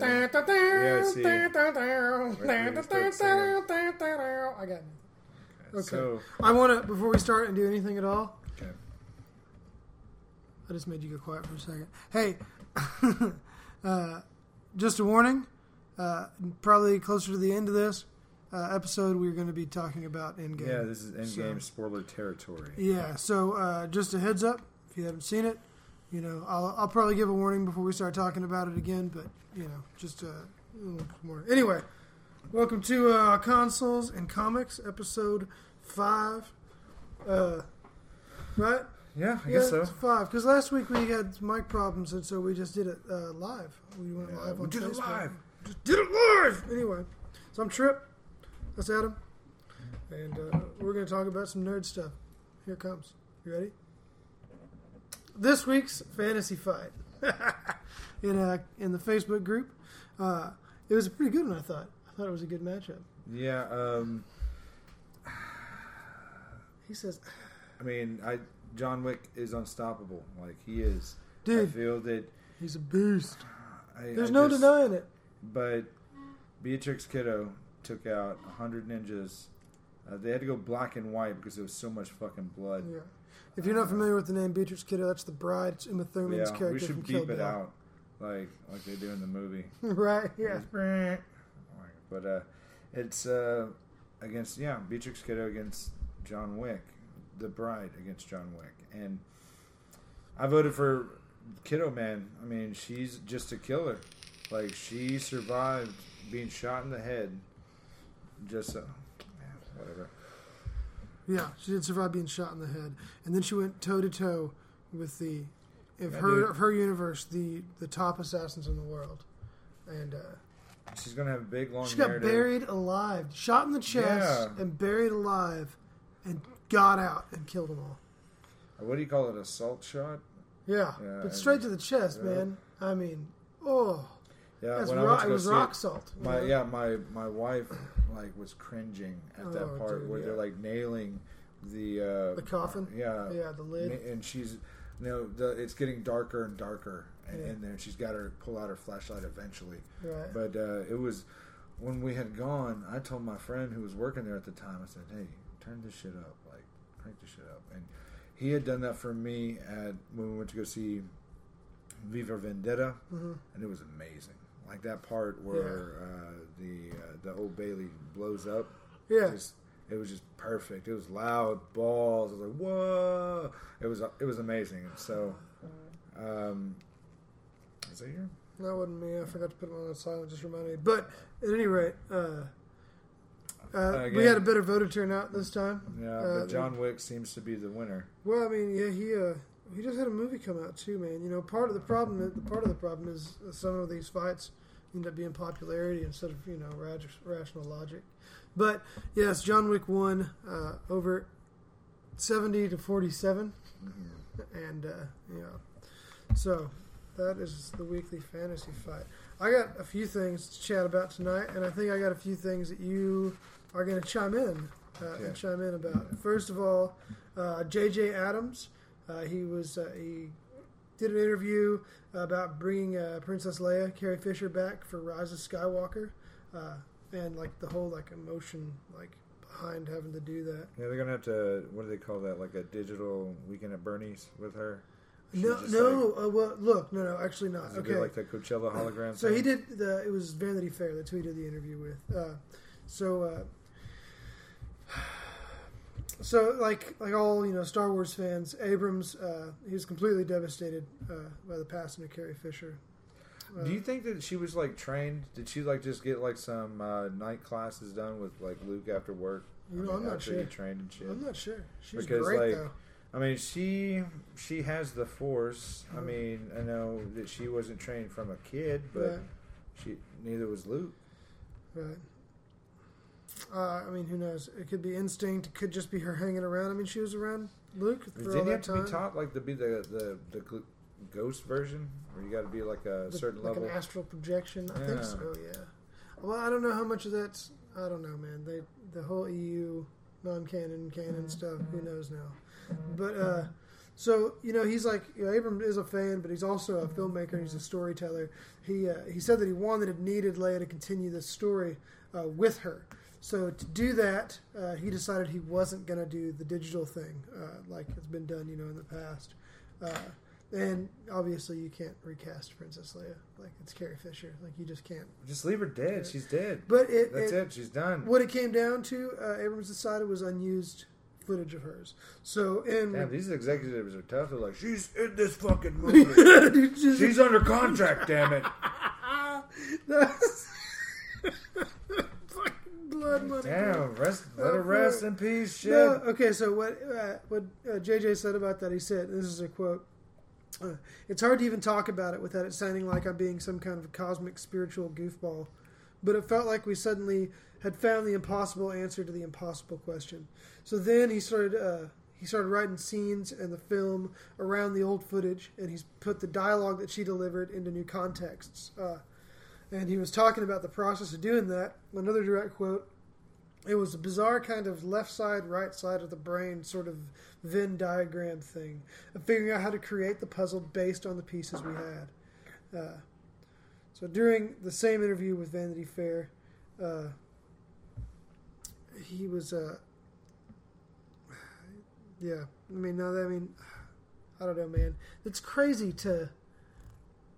I mean, are you gonna sing? Yeah, Yeah, see. I got it. Okay. So, I want to before we start and do anything at all. okay. I just made you go quiet for a second. Hey, uh, just a warning. Uh, probably closer to the end of this uh, episode, we're going to be talking about Endgame. Yeah, this is endgame So- spoiler territory. Yeah, so uh, just a heads up if you haven't seen it, you know, I'll, I'll probably give a warning before we start talking about it again, but you know, just uh, a little more. Anyway, welcome to uh, Consoles and Comics, episode five. Uh, right? Yeah, I yeah, guess so. it's five. Because last week we had mic problems, and so we just did it uh, live. We went Yeah, live we on did it Facebook. live. Just did it live. Anyway, so I'm Trip. That's Adam, and uh, we're going to talk about some nerd stuff. Here it comes. You ready? This week's fantasy fight in uh, in the Facebook group. Uh, it was a pretty good one. I thought. I thought it was a good matchup. Yeah, um, He says, I mean, I John Wick is unstoppable. Like he is. Dude, I "Dude, feel that. he's a beast. I, There's I no just- denying it." But Beatrix Kiddo took out 100 ninjas. Uh, they had to go black and white because there was so much fucking blood. Yeah. If you're not familiar with the name Beatrix Kiddo, that's the bride. It's Uma Thurman's Yeah, character we from should Kill it Bill. out, like like they do in the movie. right? Yeah. But uh, it's uh, against yeah Beatrix Kiddo against John Wick, the bride against John Wick, and I voted for Kiddo Man. I mean, she's just a killer. Like she survived being shot in the head. Just uh, whatever. Yeah, she did survive being shot in the head, and then she went toe to toe with the, of Yeah, her dude. of her universe, the the top assassins in the world, and uh, She's gonna have a big long. she got narrative. buried alive, shot in the chest, Yeah. and buried alive, and got out and killed them all. What do you call it? Assault shot? Yeah, Yeah, but straight to the chest, yeah. man. I mean, oh, Yeah, that's when ro- went it was rock salt. My know? yeah, my my wife like was cringing at that Oh, part dude, where yeah. they're like nailing the uh, The coffin? Yeah, Yeah, the lid. and she's you know the, it's getting darker and darker, and Yeah. in there she's got her pull out her flashlight eventually. Right. But uh, it was when we had gone. I told my friend who was working there at the time. I said, "Hey, turn this shit up, like crank this shit up." And he had done that for me at when we went to go see V for Vendetta hmm and it was amazing. Like that part where uh, the uh, the old Bailey blows up. Yeah. Just, it was just perfect. It was loud, balls. I was like, whoa! It was it was amazing. So, um, is that your? That wasn't me. I forgot to put it on the silent. Just reminded me. But at any rate, uh, uh, we had a better voter turnout this time. Yeah, Uh, but John Wick seems to be the winner. Well, I mean, yeah, he uh, he just had a movie come out too, man. You know, part of the problem, the part of the problem is some of these fights end up being popularity instead of you know rag- rational logic. But yes, John Wick won uh, over seventy to forty-seven, and uh, yeah, so that is the weekly fantasy fight. I got a few things to chat about tonight, and I think I got a few things that you are going to chime in uh, Okay. and chime in about. First of all, uh, J.J. Abrams, uh, he was uh, he did an interview about bringing uh, Princess Leia, Carrie Fisher, back for Rise of Skywalker, uh, and like the whole like emotion like behind having to do that. Yeah, they're gonna have to. What do they call that? Like a digital weekend at Bernie's with her. She's no, no. like- uh, well, look, no, no, actually not. Okay, like the Coachella hologram? So thing? he did the. It was Vanity Fair. That's who he did the interview with. Uh, so, uh, so like like all you know Star Wars fans, Abrams uh, he was completely devastated uh, by the passing of Carrie Fisher. Uh, Do you think that she was like trained? Did she like just get like some uh, night classes done with like Luke after work? You know, I I'm not sure. trained and shit. I'm not sure. She was Because, great like, though. I mean, she she has the force. I mean, I know that she wasn't trained from a kid, but Right. she neither was Luke. Right. Uh, I mean, who knows? It could be instinct. It could just be her hanging around. I mean, she was around Luke Didn't you that have to time. be taught like to be the the, the ghost version, or you got to be like a The- certain like level? an astral projection. I think so. Yeah. Well, I don't know how much of that's. I don't know, man. They the whole EU non-canon canon stuff. Who knows now? But uh, So you know, he's like you know, Abram is a fan, but he's also a filmmaker. He's a storyteller. He uh, he said that he wanted and needed Leia to continue this story uh, with her. So to do that, uh, he decided he wasn't going to do the digital thing uh, like it's been done, you know, in the past. Uh, and obviously, you can't recast Princess Leia. Like it's Carrie Fisher. Like you just can't. Just leave her dead. She's dead. But it, That's it, it. She's done. what it came down to, uh, Abrams decided was unused footage of hers. So in Damn, these executives are tough. They're like, she's in this fucking movie. Dude, just- she's under contract. Damn it. Blood money. Damn. Rest. Let her Oh, rest in peace. Shit. No, okay, so what uh, what uh, JJ said about that, he said, this is a quote. Uh, it's hard to even talk about it without it sounding like I'm being some kind of cosmic spiritual goofball, but it felt like we suddenly had found the impossible answer to the impossible question. So then he started uh, he started writing scenes and the film around the old footage, and he's put the dialogue that she delivered into new contexts. Uh, and he was talking about the process of doing that. Another direct quote it was a bizarre kind of left side, right side of the brain sort of Venn diagram thing of figuring out how to create the puzzle based on the pieces we had. Uh, so during the same interview with Vanity Fair, uh, he was, uh, yeah. I mean, no, I mean, I don't know, man. It's crazy to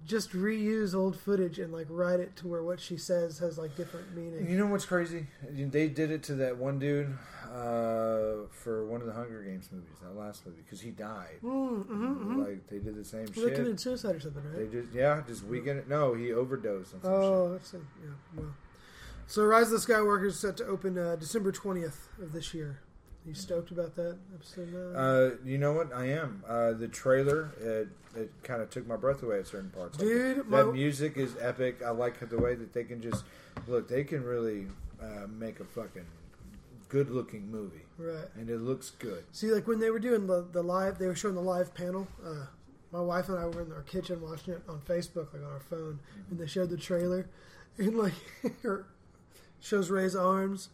just reuse old footage and like write it to where what she says has like different meaning. You know what's crazy? They did it to that one dude uh, for one of the Hunger Games movies, that last movie, because he died. Mm, hmm hmm Like they did the same Well, they shit. committed suicide or something, right? They just yeah, just weekend. No, he overdosed on some Oh, that's a, yeah. Well, so Rise of the Skywalker is set to open uh, December twentieth of this year. Are you stoked about that episode? nine? Uh, you know what? I am. Uh, the trailer it, it kind of took my breath away at certain parts. Like, Dude, that my- music is epic. I like the way that they can just look. They can really uh, make a fucking good looking movie, right. and it looks good. See, like when they were doing the, the live, they were showing the live panel. Uh, my wife and I were in our kitchen watching it on Facebook, like on our phone, and they showed the trailer, and like her shows Rey's arms,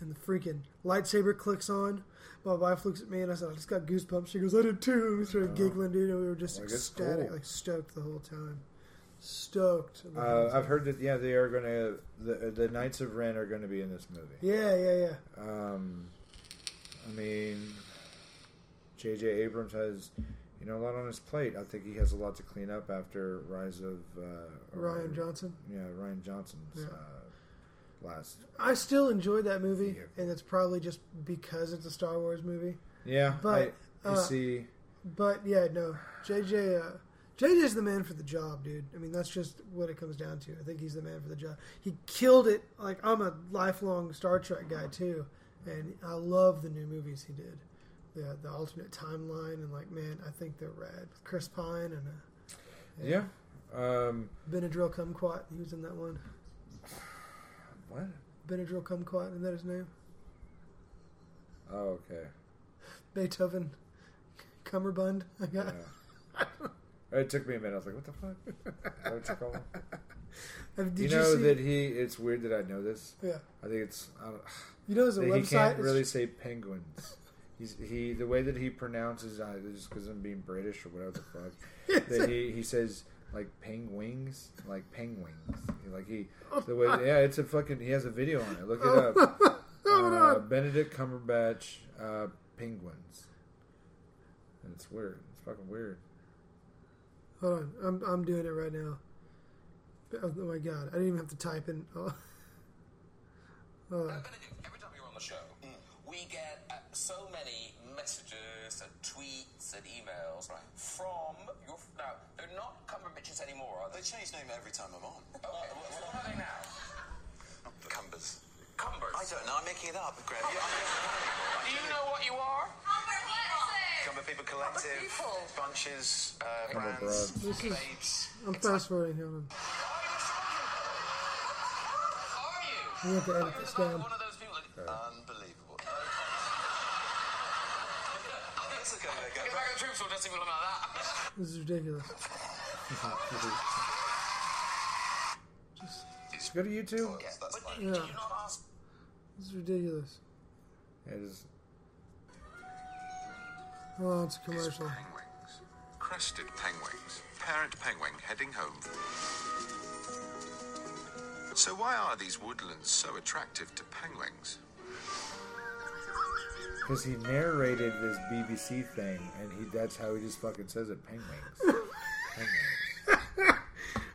and the freaking lightsaber clicks on. My wife looks at me and I said, "I just got goosebumps." She goes, "I did too." And we started Oh. giggling, dude, and we were just Like, ecstatic, cool. like stoked the whole time. Stoked. Uh, I've heard that yeah, they are going to the the Knights of Ren are going to be in this movie. Yeah, yeah, yeah. Um, I mean, J.J. Abrams has, you know, a lot on his plate. I think he has a lot to clean up after Rise of uh, Rian Johnson. Yeah, Rian Johnson's Yeah. uh, last. I still enjoyed that movie, Vehicle. and it's probably just because it's a Star Wars movie. Yeah, But, I, you uh, see, But yeah, no, JJ. Uh, JJ's the man for the job, dude. I mean, that's just what it comes down to. I think he's the man for the job. He killed it. Like I'm a lifelong Star Trek guy too, and I love the new movies he did. The the alternate timeline and like, man, I think they're rad. Chris Pine and uh, yeah. Um, Benadryl Kumquat. He was in that one. What? Benadryl Kumquat, isn't that his name? Oh, okay. Beethoven Cummerbund. I got. Yeah. it took me a minute. I was like, "What the fuck? Is that what you call him?" Did you know that he? It's weird that I know this. yeah. I think it's. I don't, You know, there's a that he website. can't really say penguins. He's he the way that he pronounces uh, just because I'm being British or whatever the fuck. that he he says like penguins, like penguins. Like he the way yeah, it's a fucking. He has a video on it. Look it up. Hold Uh, on. Benedict Cumberbatch uh, penguins. And it's weird. It's fucking weird. Hold on, I'm I'm doing it right now. Oh, oh my god, I didn't even have to type in. Oh. Oh. Uh, Benedict, every time you're on the show, we get uh, so many messages and tweets and emails from your. Now, they're not Cumberbitches anymore, are they? They change name every time I'm on. Okay, well, what are they now? Cumbers. Cumbers. I don't know. I'm making it up, Graham. You, Do you know what you are? Cumber People Collective, People. bunches, uh, Cumber brands, Brothers. Babes. I'm fast forwarding. Hold on. Are you? You have to edit this Are down. one of those people that. Unbelievable. That's okay. Get back to the troops or does people like that? This is ridiculous. Just go to YouTube. Yes, that's but fine. Yeah. you not ask? This is ridiculous. Yeah, just, Oh, it's a commercial. Penguins. Crested penguins. Parent penguin heading home. So why are these woodlands so attractive to penguins? Because he narrated this BBC thing, and he that's how he just fucking says it. Penguins. Penguins.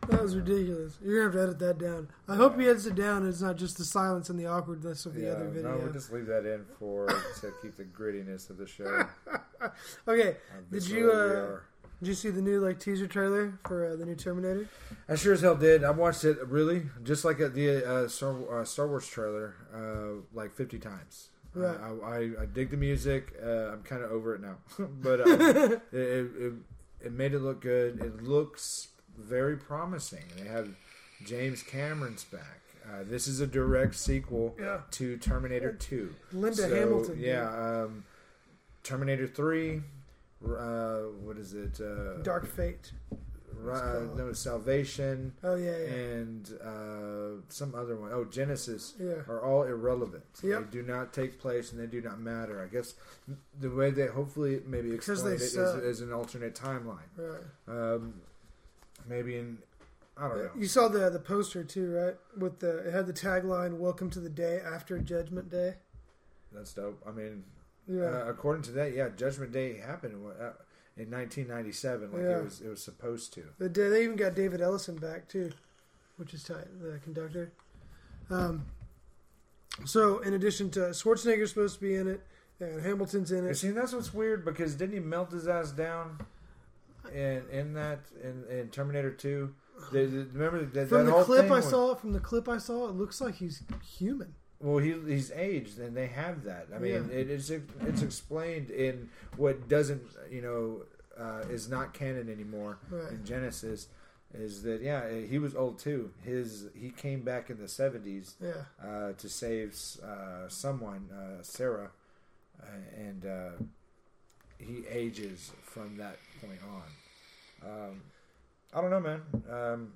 That was ridiculous. You're gonna have to edit that down. I hope he edits it down. and It's not just the silence and the awkwardness of the Yeah, other video. no, we'll just leave that in for to keep the grittiness of the show. Okay, did you uh, did you see the new like teaser trailer for uh, the new Terminator? I sure as hell did. I watched it really just like at the uh, Star, uh, Star Wars trailer, uh, like fifty times. Right. I, I, I dig the music. Uh, I'm kind of over it now, but uh, it, it, it made it look good. It looks very promising. They have James Cameron's back. Uh, this is a direct sequel Yeah. to Terminator Two. Linda Hamilton. Yeah. Um, Terminator Three. Uh, what is it? Uh, Dark Fate. Uh, no, Salvation Oh yeah, yeah. and uh, some other one. Oh, Genesis Yeah. are all irrelevant. Yep. They do not take place and they do not matter. I guess the way they hopefully maybe Because explain it is, is an alternate timeline. Right. Um, maybe in I don't know. You saw the the poster too, right? With the it had the tagline "Welcome to the day after Judgment Day." That's dope. I mean, Yeah. uh, according to that, yeah, Judgment Day happened uh, in 1997, like Yeah. it was it was supposed to. The day they even got David Ellison back too, which is tight. The conductor. Um. So in addition to Schwarzenegger's supposed to be in it, and Hamilton's in You it. see, that's what's weird because didn't he melt his ass down in in that in, in Terminator Two? Remember that, From that the clip I was- saw, from the clip I saw, it looks like he's human. Well, he he's aged, and they have that. I mean, Yeah. it, it's it's explained in what doesn't you know uh, is not canon anymore Right. in Genesis. Is that yeah? He was old too. His he came back in the seventies Yeah. uh, to save uh, someone, uh, Sarah, uh, and uh, he ages from that point on. Um, I don't know, man. Um,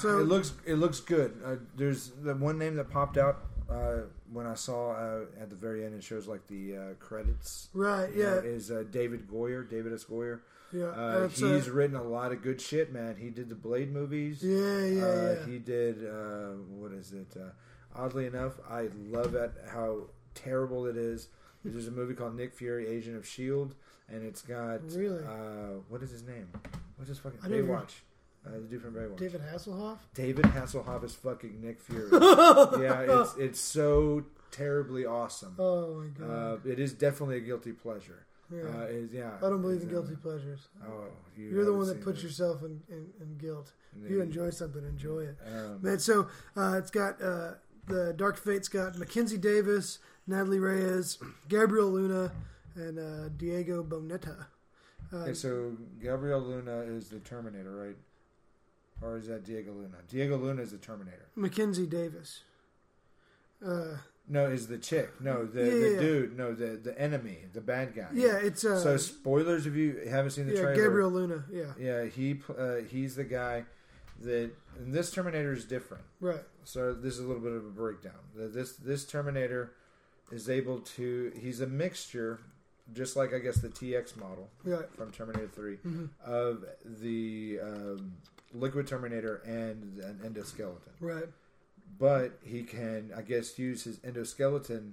So- it looks it looks good. Uh, there's the one name that popped out uh, when I saw uh, at the very end. It shows like the uh, credits. Right. Yeah. is uh, David Goyer, David S. Goyer. Yeah. Uh, he's written a lot of good shit, man. He did the Blade movies. yeah. Yeah. Uh, yeah. He did. Uh, what is it? Uh, oddly enough, I love it how terrible it is. There's a movie called Nick Fury, Agent of Shield, and it's got Really? Uh, what is his name? What's his fucking Baywatch? Uh, the dude from Baywatch. David Hasselhoff. David Hasselhoff is fucking Nick Fury. yeah, it's it's so terribly awesome. Oh my god. Uh, it is definitely a guilty pleasure. yeah. Uh, it- yeah, I don't believe in uh, guilty pleasures. Oh, you You're the one that puts it. yourself in, in, in guilt. If you enjoy something, enjoy it. Um, Man, so uh, it's got uh, the Dark Fate's got Mackenzie Davis, Natalie Reyes, Gabriel Luna, and uh, Diego Boneta. Uh, Okay, so Gabriel Luna is the Terminator, right? Or is that Diego Luna? Diego Luna is the Terminator. Mackenzie Davis. Uh, No, is the chick. No, the, Yeah, the yeah. dude. No, the the enemy, the bad guy. yeah, it's uh, so spoilers if you haven't seen the yeah, trailer. Gabriel Luna. Yeah, Yeah, he uh, he's the guy that. And this Terminator is different. right. So this is a little bit of a breakdown. This this Terminator is able to. He's a mixture, just like I guess the TX model from Terminator 3 Mm-hmm. of the um, Liquid Terminator and an endoskeleton. right. But he can, I guess, use his endoskeleton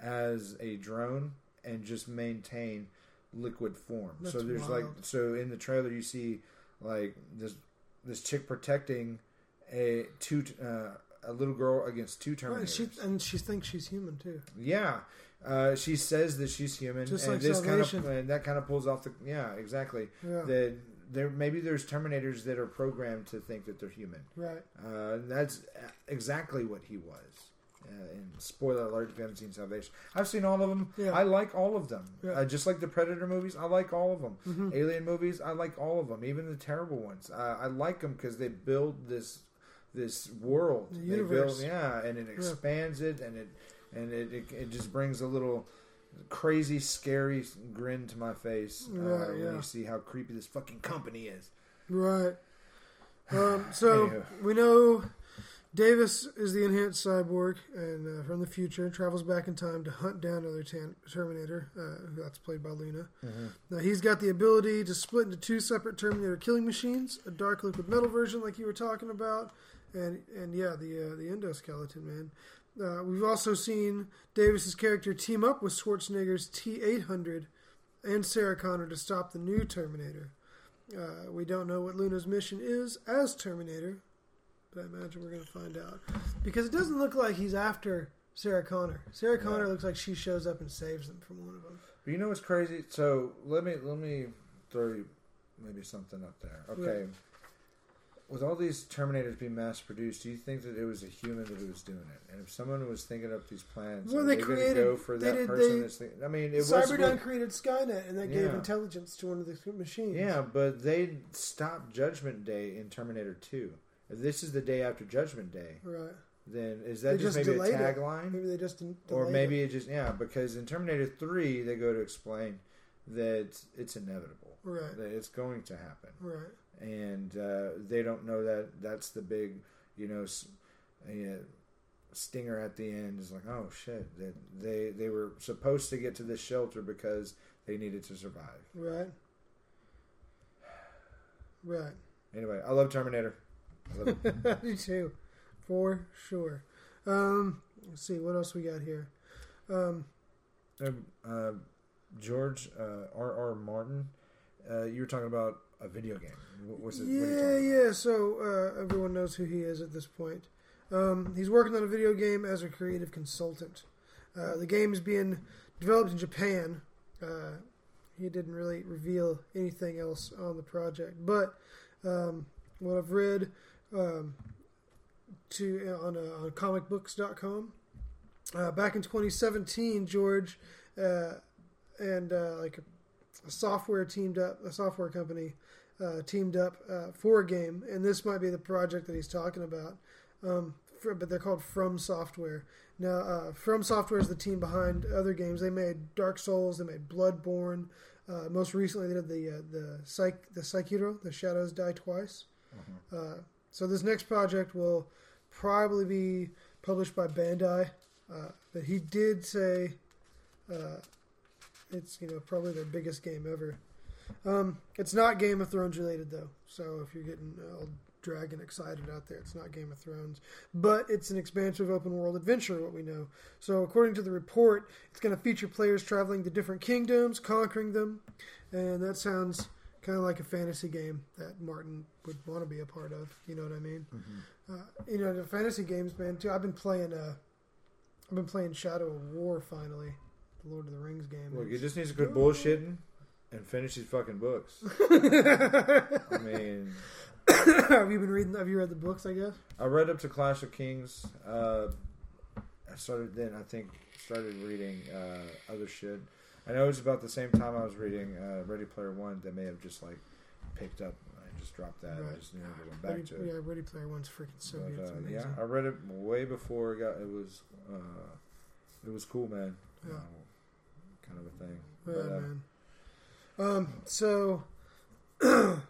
as a drone and just maintain liquid form. so there's wild. like, so in the trailer you see like this this chick protecting a two uh, a little girl against two Right, Terminators. she and she thinks she's human too. Yeah, uh, she says that she's human, Just and like this kind of Salvation. and that kind of pulls off the yeah exactly Yeah. that there maybe there's Terminators that are programmed to think that they're human, Right. uh, and that's exactly what he was. Uh, and spoiler alert if you haven't seen Salvation, I've seen all of them. Yeah. I like all of them. Yeah. Mm-hmm. Uh, just like the Predator movies, I like all of them. Alien movies, I like all of them, even the terrible ones. Uh, I like them because they build this this world. The They universe. build, yeah, and it expands it, and it and it, it it just brings a little crazy, scary grin to my face uh, Right, when yeah. you see how creepy this fucking company is. Right. Um, so Anywho. we know Davis is the enhanced cyborg, and uh, from the future, travels back in time to hunt down another tan- Terminator. Uh, that's played by Luna. Now he's got the ability to split into two separate Terminator killing machines: a dark liquid metal version, like you were talking about, and and yeah, the uh, the endoskeleton man. Uh, we've also seen Davis's character team up with Schwarzenegger's T eight hundred and Sarah Connor to stop the new Terminator. Uh, we don't know what Luna's mission is as Terminator, but I imagine we're going to find out because it doesn't look like he's after Sarah Connor. Sarah Connor Yeah. looks like she shows up and saves them from one of them. You know what's crazy? So let me let me throw you maybe something up there. Okay. Right. With all these Terminators being mass produced, do you think that it was a human that was doing it? And if someone was thinking up these plans, Well, they they going to created- go for they that did- person they- that's thinking, I mean, it was Cyberdyne created Skynet, and that gave intelligence to one of the machines. Yeah, but they stopped Judgment Day in Terminator 2. If this is the day after Judgment Day, right. then is that just, just maybe a tagline? Maybe they just didn't or maybe it. it just yeah because in terminator 3 they go to explain that it's inevitable Right. that it's going to happen right. and uh, they don't know that that's the big you know s- uh, stinger at the end is like oh shit that they they were supposed to get to this shelter because they needed to survive Right. Right. anyway i love terminator I love it. Do too, for sure. Um, let's see what else we got here. Um, Um, uh, george uh, r r martin uh, you were talking about a video game What- what's it what yeah, about? yeah. So uh, everyone knows who he is at this point. Um, he's working on a video game as a creative consultant. Uh, the game is being developed in Japan. Uh, he didn't really reveal anything else on the project, but um, what I've read um, to on uh, on comicbooks.com uh, back in 2017, George uh, and uh, like a, a software teamed up, a software company uh, teamed up uh, for a game, and this might be the project that he's talking about. Um, for, but they're called From Software. Now, uh, From Software is the team behind other games. They made Dark Souls, they made Bloodborne. Uh, most recently, they did the uh, the Psych the Sekiro, the Shadows Die Twice. Uh, so this next project will probably be published by Bandai, uh, but he did say uh, it's you know probably their biggest game ever. Um, it's not Game of Thrones related though, so if you're getting all dragon excited out there, it's not Game of Thrones, but it's an expansive open world adventure. What we know. So according to the report, it's going to feature players traveling to different kingdoms, conquering them, and that sounds kind of like a fantasy game that Martin would want to be a part of. You know what I mean? Uh, you know, the fantasy games, man. Too. I've been playing. Uh, I've been playing Shadow of War finally, the Lord of the Rings game. Look, he just needs to quit bullshitting and finish his fucking books. I mean, have you been reading? Have you read the books? I guess. I read up to Clash of Kings. Uh, I started then. I think started reading uh, other shit. I know it was about the same time I was reading uh, Ready Player One. That may have just like picked up. I just dropped that. Right. and just never went back Ready, to it. yeah, Ready Player One's freaking so But, good. Uh, yeah, I read it way before it got. It was. Uh, it was cool, man. Yeah. Kind of a thing. Yeah, But, uh, man. Um. So.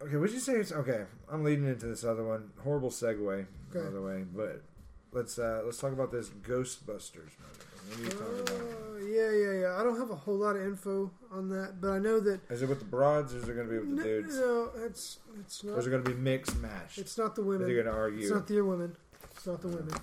Okay, would you say it's okay? I'm leading into this other one. Horrible segue, by the way. But let's uh let's talk about this Ghostbusters movie. What are you talking about? Uh, yeah, yeah, yeah. I don't have a whole lot of info on that, but I know that. Is it with the broads, or is it going to be with the No, dudes, no, it's it's or not. is it going to be mixed matched? It's not the women. They're going to argue. It's not the women. It's not the women.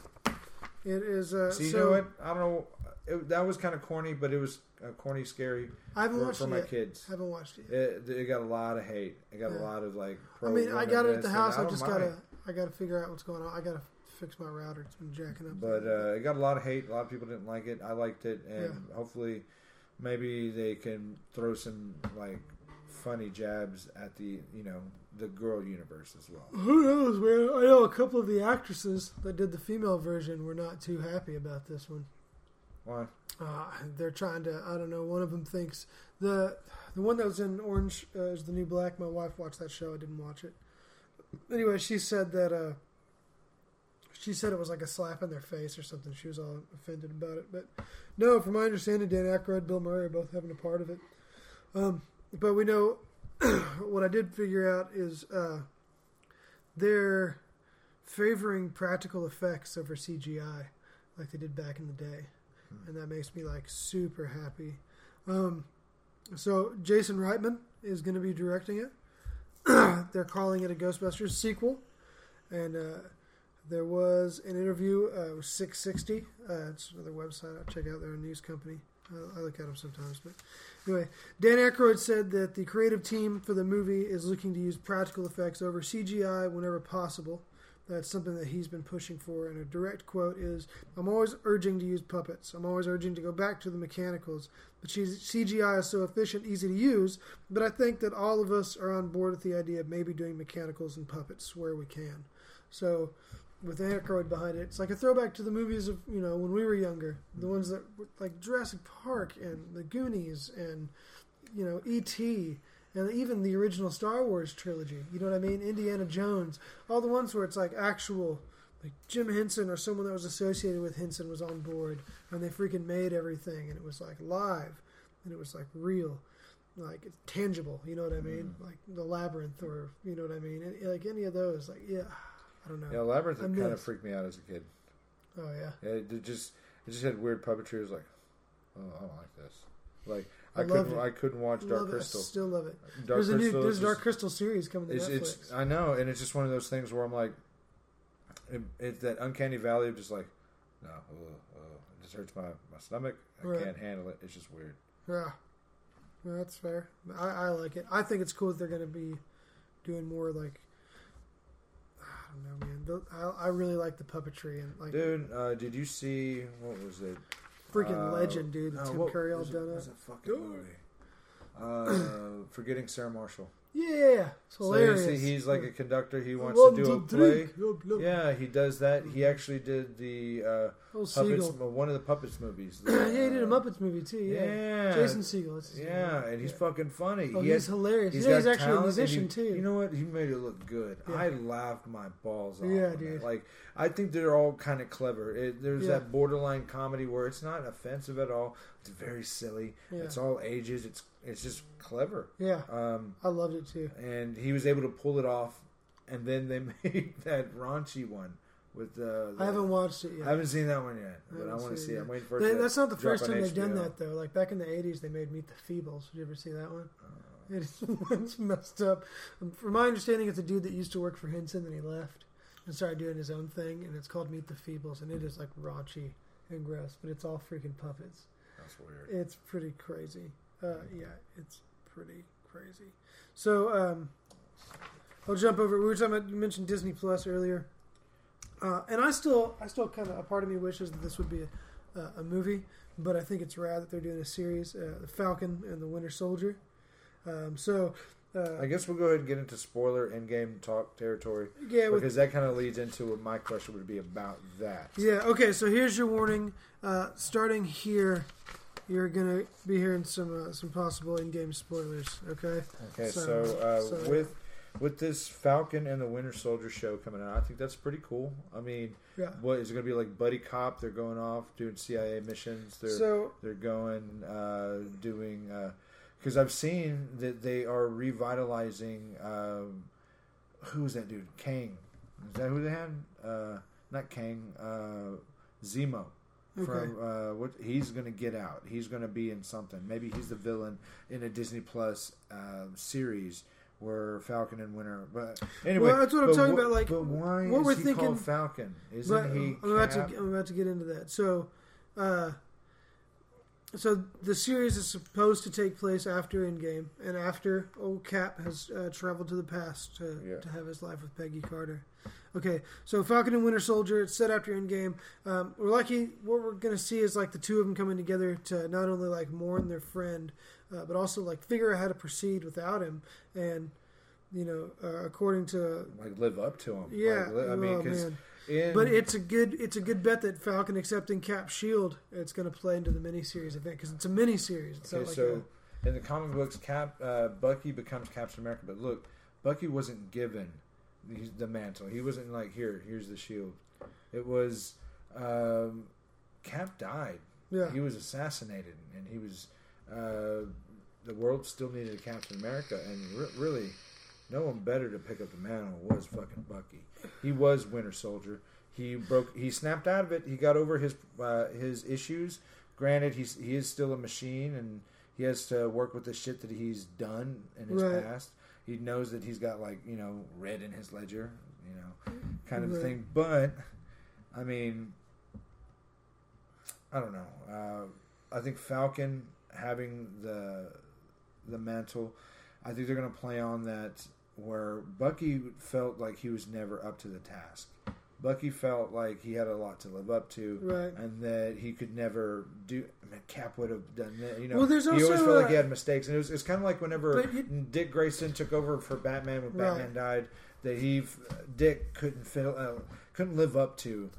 It is. Uh, See, you so know what? I don't know. It, that was kind of corny, but it was uh, corny, scary I haven't for, watched for it my yet. kids. Haven't watched it. It, it got a lot of hate. It got a lot of like. I mean, I got it at the house. I don't just mind. gotta. I gotta figure out what's going on. I gotta fix my router. It's been jacking up. But uh, it got a lot of hate. A lot of people didn't like it. I liked it, and hopefully, maybe they can throw some like funny jabs at the you know the girl universe as well. Who knows, man? I know a couple of the actresses that did the female version were not too happy about this one. Why? Uh, they're trying to. I don't know. One of them thinks the the one that was in Orange uh, is the New Black. My wife watched that show. I didn't watch it. Anyway, she said that. Uh, she said it was like a slap in their face or something. She was all offended about it. But no, from my understanding, Dan Aykroyd, Bill Murray are both having a part of it. Um, but we know what I did figure out is uh, their favoring practical effects over CGI, like they did back in the day, and that makes me like super happy. Um, so Jason Reitman is going to be directing it. They're calling it a Ghostbusters sequel, and uh, there was an interview uh, with 660. Uh, it's another website I check out. They're a news company. I, I look at them sometimes, but anyway, Dan Aykroyd said that the creative team for the movie is looking to use practical effects over CGI whenever possible. That's something that he's been pushing for. And a direct quote is I'm always urging to use puppets. I'm always urging to go back to the mechanicals. But CGI is so efficient, easy to use. But I think that all of us are on board with the idea of maybe doing mechanicals and puppets where we can. So with Aykroyd behind it, it's like a throwback to the movies of, you know, when we were younger. The ones that like Jurassic Park and The Goonies and, you know, E.T and even the original Star Wars trilogy. You know what I mean? Indiana Jones, all the ones where it's like actual, like Jim Henson or someone that was associated with Henson was on board, and they freaking made everything, and it was like live, and it was like real, like it's tangible. You know what I mm-hmm. mean? Like the labyrinth, or you know what I mean? Like any of those, like yeah, I don't know. Yeah, Labyrinth kind of freaked me out as a kid. Oh yeah, Yeah, it just it just had weird puppetry. It was like, oh, I don't like this. Like I I, couldn't it. I couldn't watch Dark love it. I Crystal. still love it. Dark there's a new there's Dark just- Crystal series coming to It's, Netflix. it's I know, and it's just one of those things where I'm like, it, it's that uncanny valley of just like, no, ugh, ugh, it just hurts my, my stomach. I Right. can't handle it. It's just weird. Yeah, Well, that's fair. I, I like it. I think it's cool that they're going to be doing more like I don't know, man. I, I really like the puppetry and like Dude, uh, did you see what was it? Freaking Uh, legend, dude. no, Tim Curry all it- done up. was that fucking movie? Uh, forgetting Sarah Marshall. Yeah, it's So you hilarious. see, he's like a conductor. He wants to do a play. three. Blah, blah. Yeah, he does that. He actually did the uh, Oh, puppets, Segel. one of the puppets movies. yeah, he did a Muppets movie too. Yeah, Yeah, Jason Segel. Yeah, name. and he's Yeah. fucking funny. Oh, He he's hilarious. he's yeah, he's actually a talent, musician he- too. You know what? He made it look good. I laughed my balls off. Yeah, dude. Like I think they're all kind of clever. It, there's that borderline comedy where it's not offensive at all. It's very silly. It's all ages. It's it's just clever. yeah, Um, I loved it too. and he was able to pull it off. And then they made that raunchy one with uh, the. I haven't watched it yet. I haven't seen that one yet, I but I want to see. it it. I'm waiting for it. They- to that's not the first time they've done that though. Like back in the '80s, they made Meet the Feebles. Did you ever see that one? Uh. It's, it's messed up. Um, From my understanding, it's a dude that used to work for Henson and he left and started doing his own thing, and it's called Meet the Feebles, and it is like raunchy and gross, but it's all freaking puppets. That's weird. It's pretty crazy. Uh, yeah, it's pretty crazy. So um, I'll jump over. We were talking about you mentioned Disney Plus earlier, uh, and I still, I still kind of a part of me wishes that this would be a, a, a movie, but I think it's rad that they're doing a series, uh, The Falcon and the Winter Soldier. Um, so. Uh, I guess we'll go ahead and get into spoiler Endgame talk territory yeah, with because that kind of leads into what my question would be about that. Yeah, okay, so here's your warning. Uh, starting here, you're going to be hearing some uh, some possible Endgame spoilers, okay? Okay, so, So- uh, so- with with this Falcon and the Winter Soldier show coming out, I think that's pretty cool. I mean, Yeah. what is it going to be like? Buddy cop? They're going off doing CIA missions. They're So, they're going uh, doing because I've seen that they are revitalizing. Um, who's that dude? Kang. Is that who they had? Uh, not Kang. Uh, Zemo. From uh, what he's going to get out. He's going to be in something. Maybe he's the villain in a Disney Plus uh, series where Falcon and Winter. But anyway, Well, that's what I'm talking about, like, but why what is we're he thinking- called Falcon? Isn't but he? I'm about, to, I'm about to get into that. So, uh, so the series is supposed to take place after Endgame and after old Cap has uh, traveled to the past to, Yeah. to have his life with Peggy Carter. Okay, so Falcon and Winter Soldier. It's set after Endgame. Um, we're lucky. What we're gonna see is like the two of them coming together to not only like mourn their friend, uh, but also like figure out how to proceed without him. And you know, uh, according to like live up to him. yeah, Like, li- I mean, oh, because man. in But it's a good it's a good bet that Falcon accepting Cap Shield it's going to play into the miniseries event because it's a miniseries. It's okay, like so in the comic books, Cap uh, Bucky becomes Captain America. But look, Bucky wasn't given the, the mantle. He wasn't like here. Here's the shield. It was um, Cap died. yeah, He was assassinated, and he was. Uh, the world still needed a Captain America, and re- really, no one better to pick up the mantle was fucking Bucky. He was Winter Soldier. He broke. He snapped out of it. He got over his uh, his issues. Granted, he's he is still a machine, and he has to work with the shit that he's done in his Right. past. He knows that he's got like you know red in his ledger, you know, kind of Right. thing. But I mean, I don't know. Uh, I think Falcon having the the mantle, I think they're going to play on that where Bucky felt like he was never up to the task. Bucky felt like he had a lot to live up to, Right. and that he could never do. I mean, Cap would have done that. You know, Well, there's he always also, felt like he had mistakes, and it was it's kind of like whenever Dick Grayson took over for Batman when Right. Batman died, that he Dick couldn't fill, uh, couldn't live up to.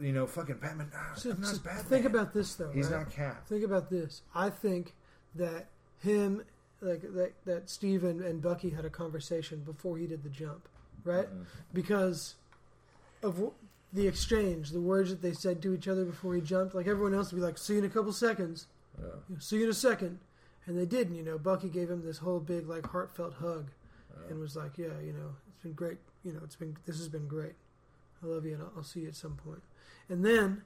You know, fucking Batman. So- I'm not so Batman. think about this though. He's right? not Cap. Think about this. I think that him, like that, that Steve and, and Bucky had a conversation before he did the jump, right? Mm-hmm. Because of w- the exchange, the words that they said to each other before he jumped. Like everyone else would be like, "See you in a couple seconds." Yeah. You know, See you in a second. And they didn't. You know, Bucky gave him this whole big like heartfelt hug, and was like, "Yeah, you know, it's been great. You know, it's been this has been great. I love you, and I'll, I'll see you at some point." And then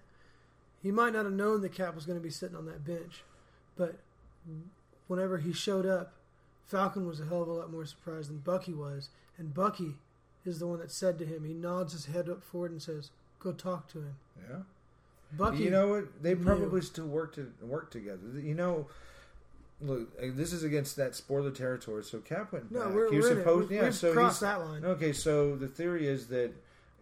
he might not have known that Cap was going to be sitting on that bench, but whenever he showed up, Falcon was a hell of a lot more surprised than Bucky was, and Bucky is the one that said to him, he nods his head up forward and says, "Go talk to him." Yeah. Bucky, You know what? They knew. probably still work to work together. You know, look, uh, this is against that spoiler territory. So Cap went no, back. we're, he was we're supposed. We, yeah. We've So crossed that line. okay. So the theory is that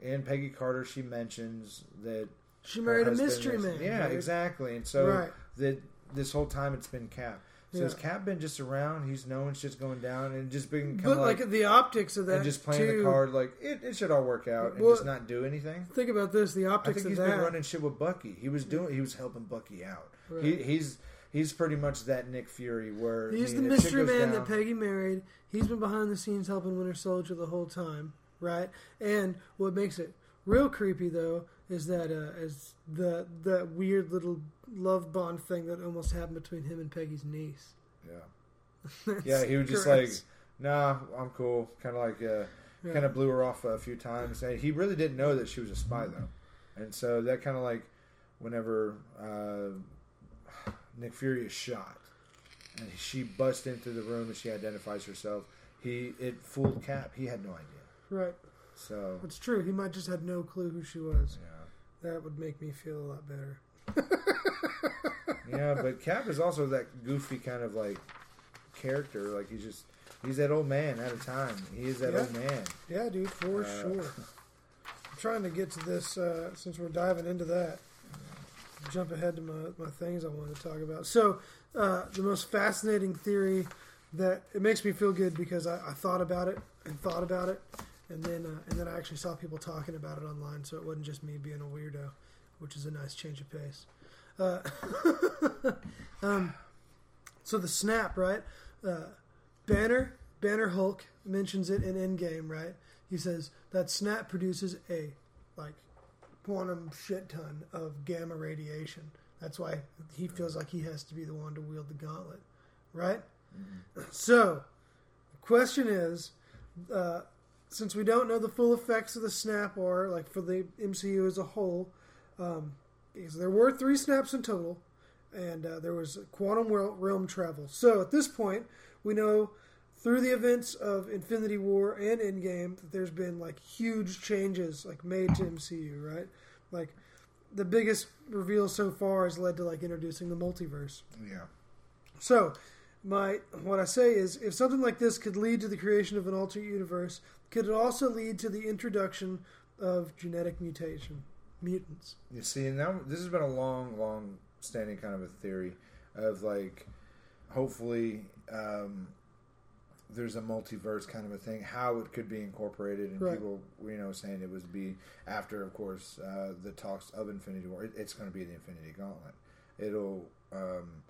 in Peggy Carter, she mentions that She married a mystery is- man. Yeah, dude. exactly. And so Right. that this whole time it's been Cap. So Yeah. has Cap been just around? He's knowing shit's going down and just being kind But of like, like, the optics of that, and just playing too, the card like it, it should all work out and Well, just not do anything. Think about this: the optics. I think he's that. been running shit with Bucky. He was doing. He was helping Bucky out. Right. He, he's he's pretty much that Nick Fury where He's I the mean, shit mystery man down- that Peggy married. He's been behind the scenes helping Winter Soldier the whole time, right? And what makes it real creepy though is that uh, is the that weird little love bond thing that almost happened between him and Peggy's niece. Yeah, yeah. He was just like, "Nah, I'm cool." Kind of like, uh, Yeah. kind of blew her off a few times. And he really didn't know that she was a spy though, and so that kind of like, whenever uh, Nick Fury is shot, and she busts into the room and she identifies herself. He it fooled Cap. He had no idea. Right, So it's true. He might just had no clue who she was. yeah. That would make me feel a lot better. Yeah, but Cap is also that goofy kind of like character. Like he's just he's that old man at a time. He is that Yeah. old man. Yeah, dude, for Uh, sure. I'm trying to get to this uh, since we're diving into that. Jump ahead to my, my things I wanted to talk about. So, uh, the most fascinating theory that it makes me feel good because I, I thought about it and thought about it, and then uh, and then I actually saw people talking about it online, so it wasn't just me being a weirdo, which is a nice change of pace. Uh, um, so the snap, right? Uh, Banner, Banner Hulk mentions it in Endgame, right? He says that snap produces a like quantum shit ton of gamma radiation. That's why he feels like he has to be the one to wield the gauntlet, right? So, the question is, uh, since we don't know the full effects of the snap or like for the MCU as a whole, um, because there were three snaps in total, and uh, there was quantum realm travel. So at this point, we know through the events of Infinity War and Endgame that there's been like huge changes like made to MCU, right? Like the biggest reveal so far has led to like introducing the multiverse. Yeah. So, my what I say is, if something like this could lead to the creation of an alternate universe, could it also lead to the introduction of genetic mutation, mutants? You see, and now this has been a long, long standing kind of a theory of like, hopefully, um, there's a multiverse kind of a thing. How it could be incorporated, and Right. people, you know, saying it would be after, of course, uh, the talks of Infinity War. It, it's going to be the Infinity Gauntlet. It'll. Um,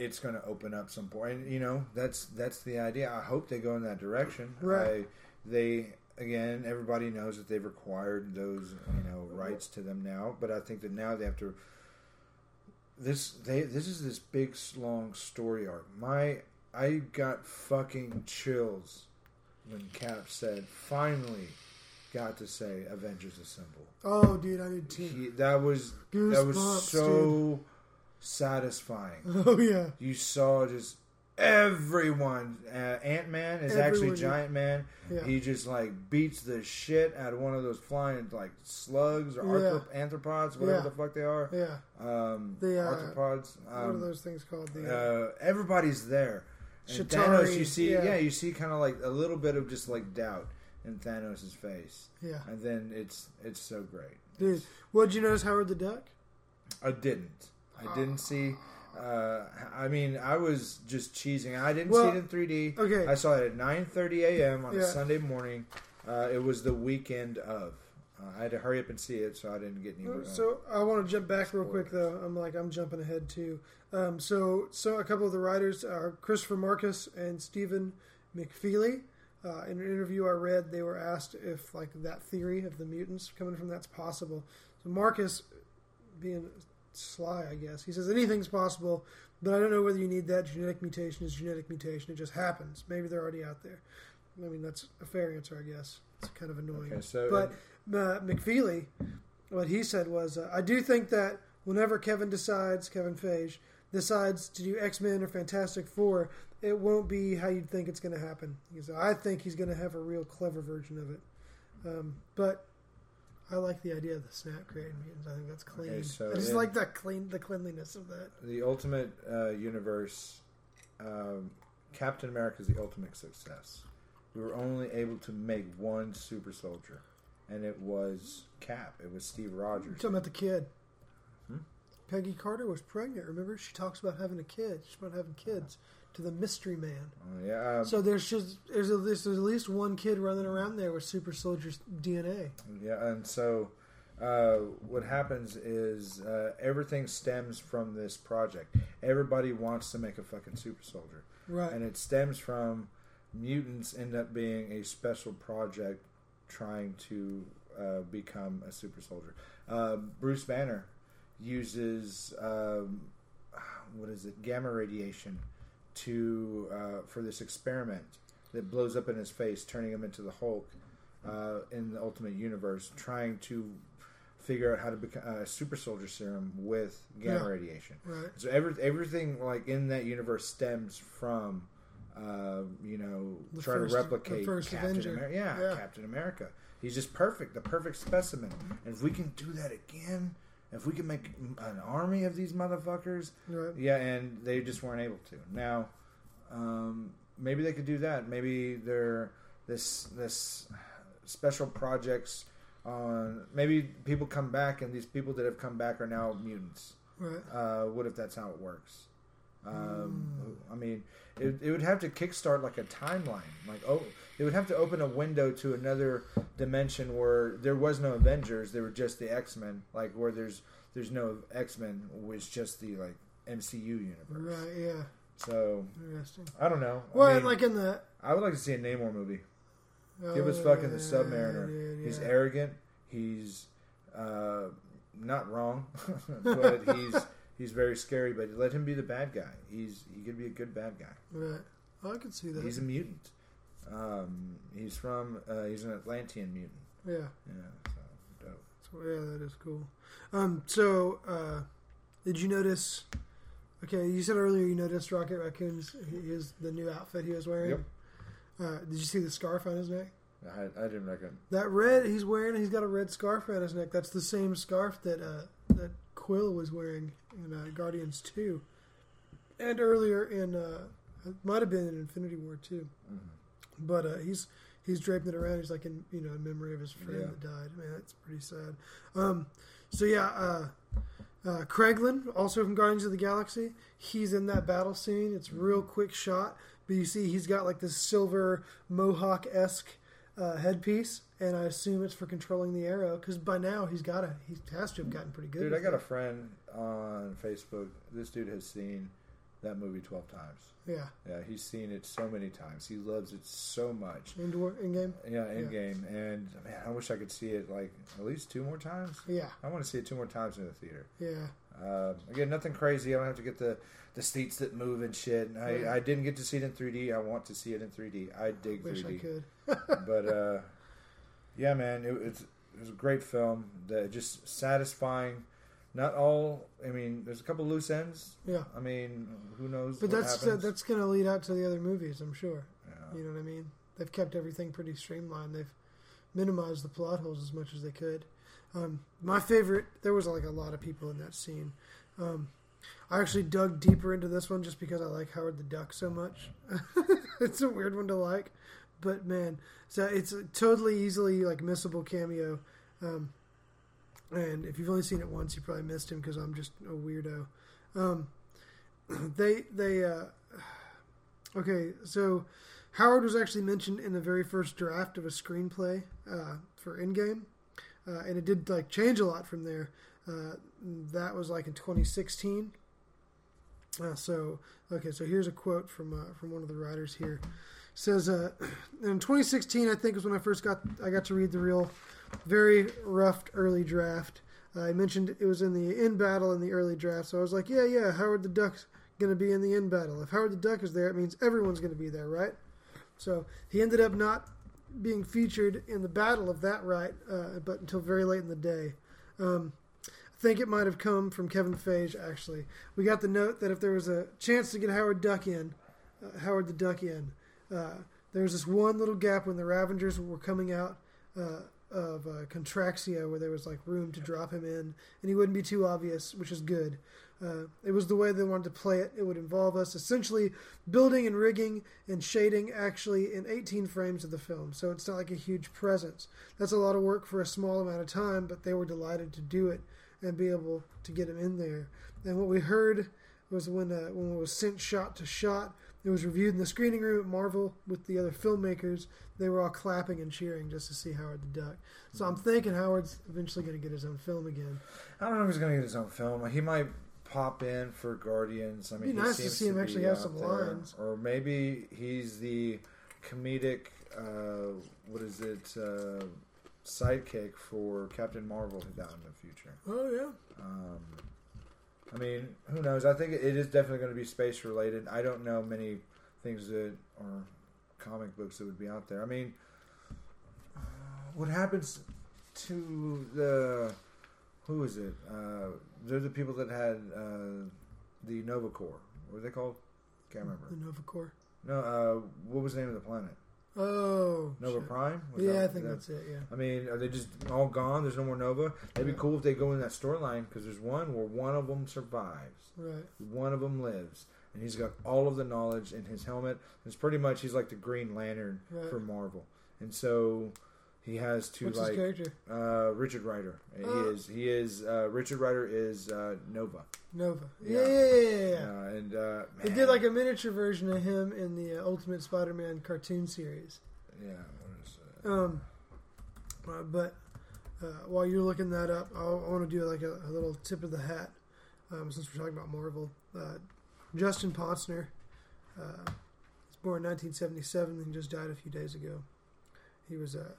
it's going to open up some point. And, you know, that's that's the idea. I hope they go in that direction. Right. I, they again, everybody knows that they've acquired those you know rights to them now, but I think that now they have to. This they this is this big long story arc. My I got fucking chills when Cap said, "Finally, got to say Avengers Assemble." Oh, dude, I did too. He, that was that was Goosebumps, so satisfying. Oh yeah, You saw just everyone. Uh, Ant Man is actually Giant Man. Yeah. He just like beats the shit out of one of those flying like slugs or Yeah. arthrop- anthropods, whatever Yeah. the fuck they are. yeah. Um, The, uh, arthropods. what are Um, those things called? The uh, uh, everybody's there. And Thanos, you see, yeah. yeah, you see kind of like a little bit of just like doubt in Thanos' face, yeah, and then it's it's so great. dude. What'd you notice, Howard the Duck? I didn't. I didn't see. Uh, I mean, I was just cheesing. I didn't Well, see it in 3D. okay. I saw it at 9:30 a.m. on Yeah. a Sunday morning. Uh, it was the weekend of. Uh, I had to hurry up and see it, so I didn't get any. uh, So I want to jump back real quick though. I'm like I'm jumping ahead too. Um, so so a couple of the writers are Christopher Markus and Stephen McFeely. Uh, in an interview I read, they were asked if like that theory of the mutants coming from that's possible. So Markus, being sly, I guess, he says anything's possible, but I don't know whether you need that genetic mutation is genetic mutation. It just happens. Maybe they're already out there. I mean, that's a fair answer, I guess. It's kind of annoying. Okay, so- but uh, McFeely, what he said was, uh, I do think that whenever Kevin decides, Kevin Feige decides to do X Men or Fantastic Four, it won't be how you'd think it's going to happen. He said, I think he's going to have a real clever version of it. Um, but I like the idea of the snap creating mutants. I think that's clean. Okay, so I just in- like that clean, the cleanliness of that. the Ultimate uh, Universe, um, Captain America is the ultimate success. We were only able to make one super soldier, and it was Cap. It was Steve You're Rogers. talking about the kid. Hmm? Peggy Carter was pregnant. Remember, she talks about having a kid. She's about having kids to the Mystery Man. Oh, yeah, So there's just there's, a, there's at least one kid running around there with super soldier's DNA. Yeah, and so uh, what happens is uh, everything stems from this project. Everybody wants to make a fucking super soldier, Right. and it stems from mutants end up being a special project trying to uh, become a super soldier. Uh, Bruce Banner uses um, what is it gamma radiation to uh, for this experiment that blows up in his face, turning him into the Hulk uh, in the Ultimate Universe, trying to figure out how to become a super soldier serum with gamma Yeah. radiation. Right. So every, everything like in that universe stems from uh, you know The try first- to replicate Captain America. Yeah, Yeah. Captain America. He's just perfect, the perfect specimen. And if we can do that again, if we can make an army of these motherfuckers, Right. yeah, and they just weren't able to. Now, um, maybe they could do that. Maybe they're this this special projects on. Maybe people come back, and these people that have come back are now mutants. Right. Uh, what if that's how it works? Um, I mean, it, it would have to kickstart like a timeline. Like, oh, it would have to open a window to another dimension where there was no Avengers. There were just the X Men. Like where there's there's no X Men, was just the like MCU universe. Right. Yeah. So Interesting. I don't know. I Well, mean, like in the I would like to see a Namor movie. Give us Oh, fucking the yeah, Submariner. He's arrogant. He's uh, not wrong, but he's he's very scary. But let him be the bad guy. He's he could be a good bad guy. Right. I could see that. He's a mutant. Um, he's from uh, he's an Atlantean mutant. yeah. Yeah, so dope. So, yeah, that is cool. Um, so, uh, did you notice? Okay, you said earlier you noticed Rocket Raccoon's his the new outfit he was wearing. Yep. Uh, did you see the scarf on his neck? I, I didn't reckon. That red he's wearing, he's got a red scarf around his neck. That's the same scarf that uh, that Quill was wearing in uh, Guardians Two, and earlier in uh, it might have been in Infinity War too. But uh, he's he's draping it around. He's like in you know in memory of his friend Yeah. that died. Man, that's pretty sad. Um, so yeah, uh, uh, Kraglin, also from Guardians of the Galaxy, he's in that battle scene. It's a real quick shot, but you see he's got like this silver mohawk esque uh, headpiece, and I assume it's for controlling the arrow because by now he's got a he has to have gotten pretty good. Dude, I got a friend on Facebook. This dude has seen that movie twelve times. Yeah, Yeah, he's seen it so many times. He loves it so much. indoor in game. Yeah, in Yeah. game, and man, I wish I could see it like at least two more times. Yeah, I want to see it two more times in the theater. yeah, Uh, again, nothing crazy. I don't have to get the the seats that move and shit. And I, Yeah. I didn't get to see it in 3D. I want to see it in 3D. I dig wish 3D. I could. but uh, yeah, man, it, it's it was a great film. That just satisfying. Not all. I mean, there's a couple loose ends. Yeah, I mean, who knows? but that's happens. that's going to lead out to the other movies. I'm sure. Yeah. You know what I mean? They've kept everything pretty streamlined. They've minimized the plot holes as much as they could. Um, my favorite, there was like a lot of people in that scene. Um, I actually dug deeper into this one just because I like Howard the Duck so much. it's a weird one to like, but man, so it's a totally easily like missable cameo. Um, and if you've only seen it once, you probably missed him because I'm just a weirdo. Um, they they uh, okay, so Howard was actually mentioned in the very first draft of a screenplay uh, for Endgame, uh, and it did like change a lot from there. Uh, that was like in 2016. Uh, so okay, so here's a quote from uh, from one of the writers here. Says uh, in 2016, I think was when I first got I got to read the real, very rough early draft. Uh, I mentioned it was in the in battle in the early draft, so I was like, yeah, yeah, Howard the Duck's going to be in the in battle. If Howard the Duck is there, it means everyone's going to be there, right? So he ended up not being featured in the battle of that right, uh, but until very late in the day. Um, I think it might have come from Kevin Feige. Actually, we got the note that if there was a chance to get Howard Duck in, uh, Howard the Duck in, uh, there was this one little gap when the Ravagers were coming out uh, of uh, Contraxia, where there was like room to drop him in, and he wouldn't be too obvious, which is good. Uh, it was the way they wanted to play it. It would involve us essentially building and rigging and shading actually in 18 frames of the film. So it's not like a huge presence. That's a lot of work for a small amount of time, but they were delighted to do it and be able to get him in there. And what we heard was when uh, when it was sent shot to shot, it was reviewed in the screening room at Marvel with the other filmmakers. They were all clapping and cheering just to see Howard the Duck. So I'm thinking Howard's eventually going to get his own film again. I don't know if he's going to get his own film. He might pop in for Guardians. I mean, Be he nice to see him be actually have some there. lines. or maybe he's the comedic. Uh, what is it? Uh, sidekick for Captain Marvel down in the future. Oh yeah. Um, I mean, who knows? I think it is definitely going to be space related. I don't know many things that are comic books that would be out there. I mean, what happens to the who is it? Uh, they're the people that had uh, the Nova Corps. What were they called? Can't remember. The Nova Corps. No, uh, what was the name of the planet? Oh. Nova shit. Prime. Was Yeah, that- I think that- that's it. Yeah. I mean, are they just all gone? There's no more Nova. That'd be cool if they go in that storyline because there's one where one of them survives, Right. one of them lives, and he's got all of the knowledge in his helmet. It's pretty much he's like the Green Lantern Right. for Marvel, and so he has to What's like character? uh, Richard Rider. He Uh. is he is uh, Richard Rider is uh, Nova. Nova. Yeah. Yeah, yeah, yeah, yeah. Uh, and uh, They did like a miniature version of him in the uh, Ultimate Spider-Man cartoon series. yeah. Um, uh, but uh, while you're looking that up, I, I want to do like a, a little tip of the hat um, since we're talking about Marvel. Uh, Justin Ponsor uh, was born in 1977 and just died a few days ago. He was a,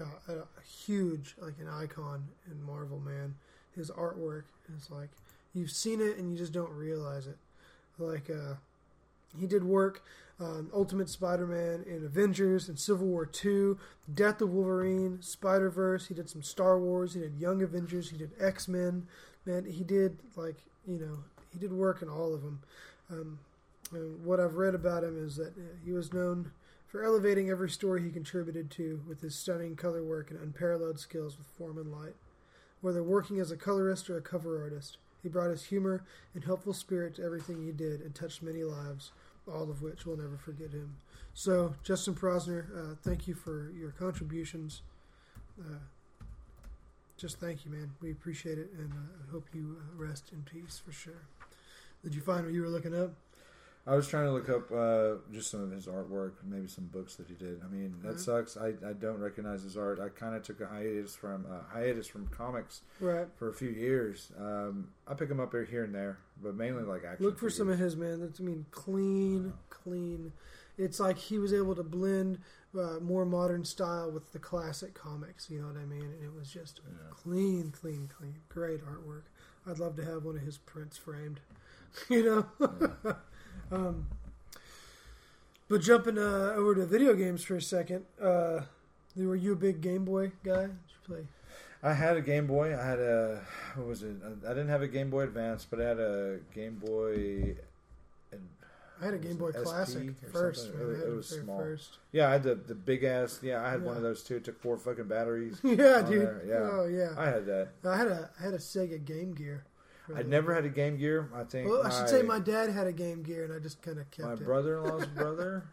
a, a huge, like an icon in Marvel, man. His artwork is like you've seen it and you just don't realize it. Like uh, he did work on Ultimate Spider-Man in Avengers and Civil War Two, Death of Wolverine, Spider Verse. He did some Star Wars. He did Young Avengers. He did X Men. Man, he did like you know he did work in all of them. Um, what I've read about him is that he was known for elevating every story he contributed to with his stunning color work and unparalleled skills with form and light. Whether working as a colorist or a cover artist, he brought his humor and helpful spirit to everything he did and touched many lives, all of which will never forget him. So, Justin Ponsor, uh, thank you for your contributions. Uh, just thank you, man. We appreciate it, and uh, I hope you uh, rest in peace for sure. Did you find what you were looking up? I was trying to look up uh, just some of his artwork, maybe some books that he did. I mean, that Mhm. sucks. I, I don't recognize his art. I kind of took a hiatus from uh, hiatus from comics Right. for a few years. Um, I pick them up here, here and there, but mainly like action. Look for some of his man. That's I mean clean, clean. It's like he was able to blend uh, more modern style with the classic comics. You know what I mean? And it was just Yeah. clean, clean, clean. Great artwork. I'd love to have one of his prints framed. you know. Um, but jumping uh, over to video games for a second. Uh, were you a big Game Boy guy? Did you play? I had a Game Boy. I had a what was it? I didn't have a Game Boy Advance, but I had a Game Boy. I had a Game Boy Classic first. It was- it was small. first. Yeah, I had the the big ass. Yeah, I had one of those too. It took four fucking batteries. yeah, dude. there, yeah. Oh yeah. I had that. I had a I had a Sega Game Gear. I'd never had a Game Gear. I think. Well, I should say my dad had a Game Gear, and I just kind of kept my it. brother-in-law's brother.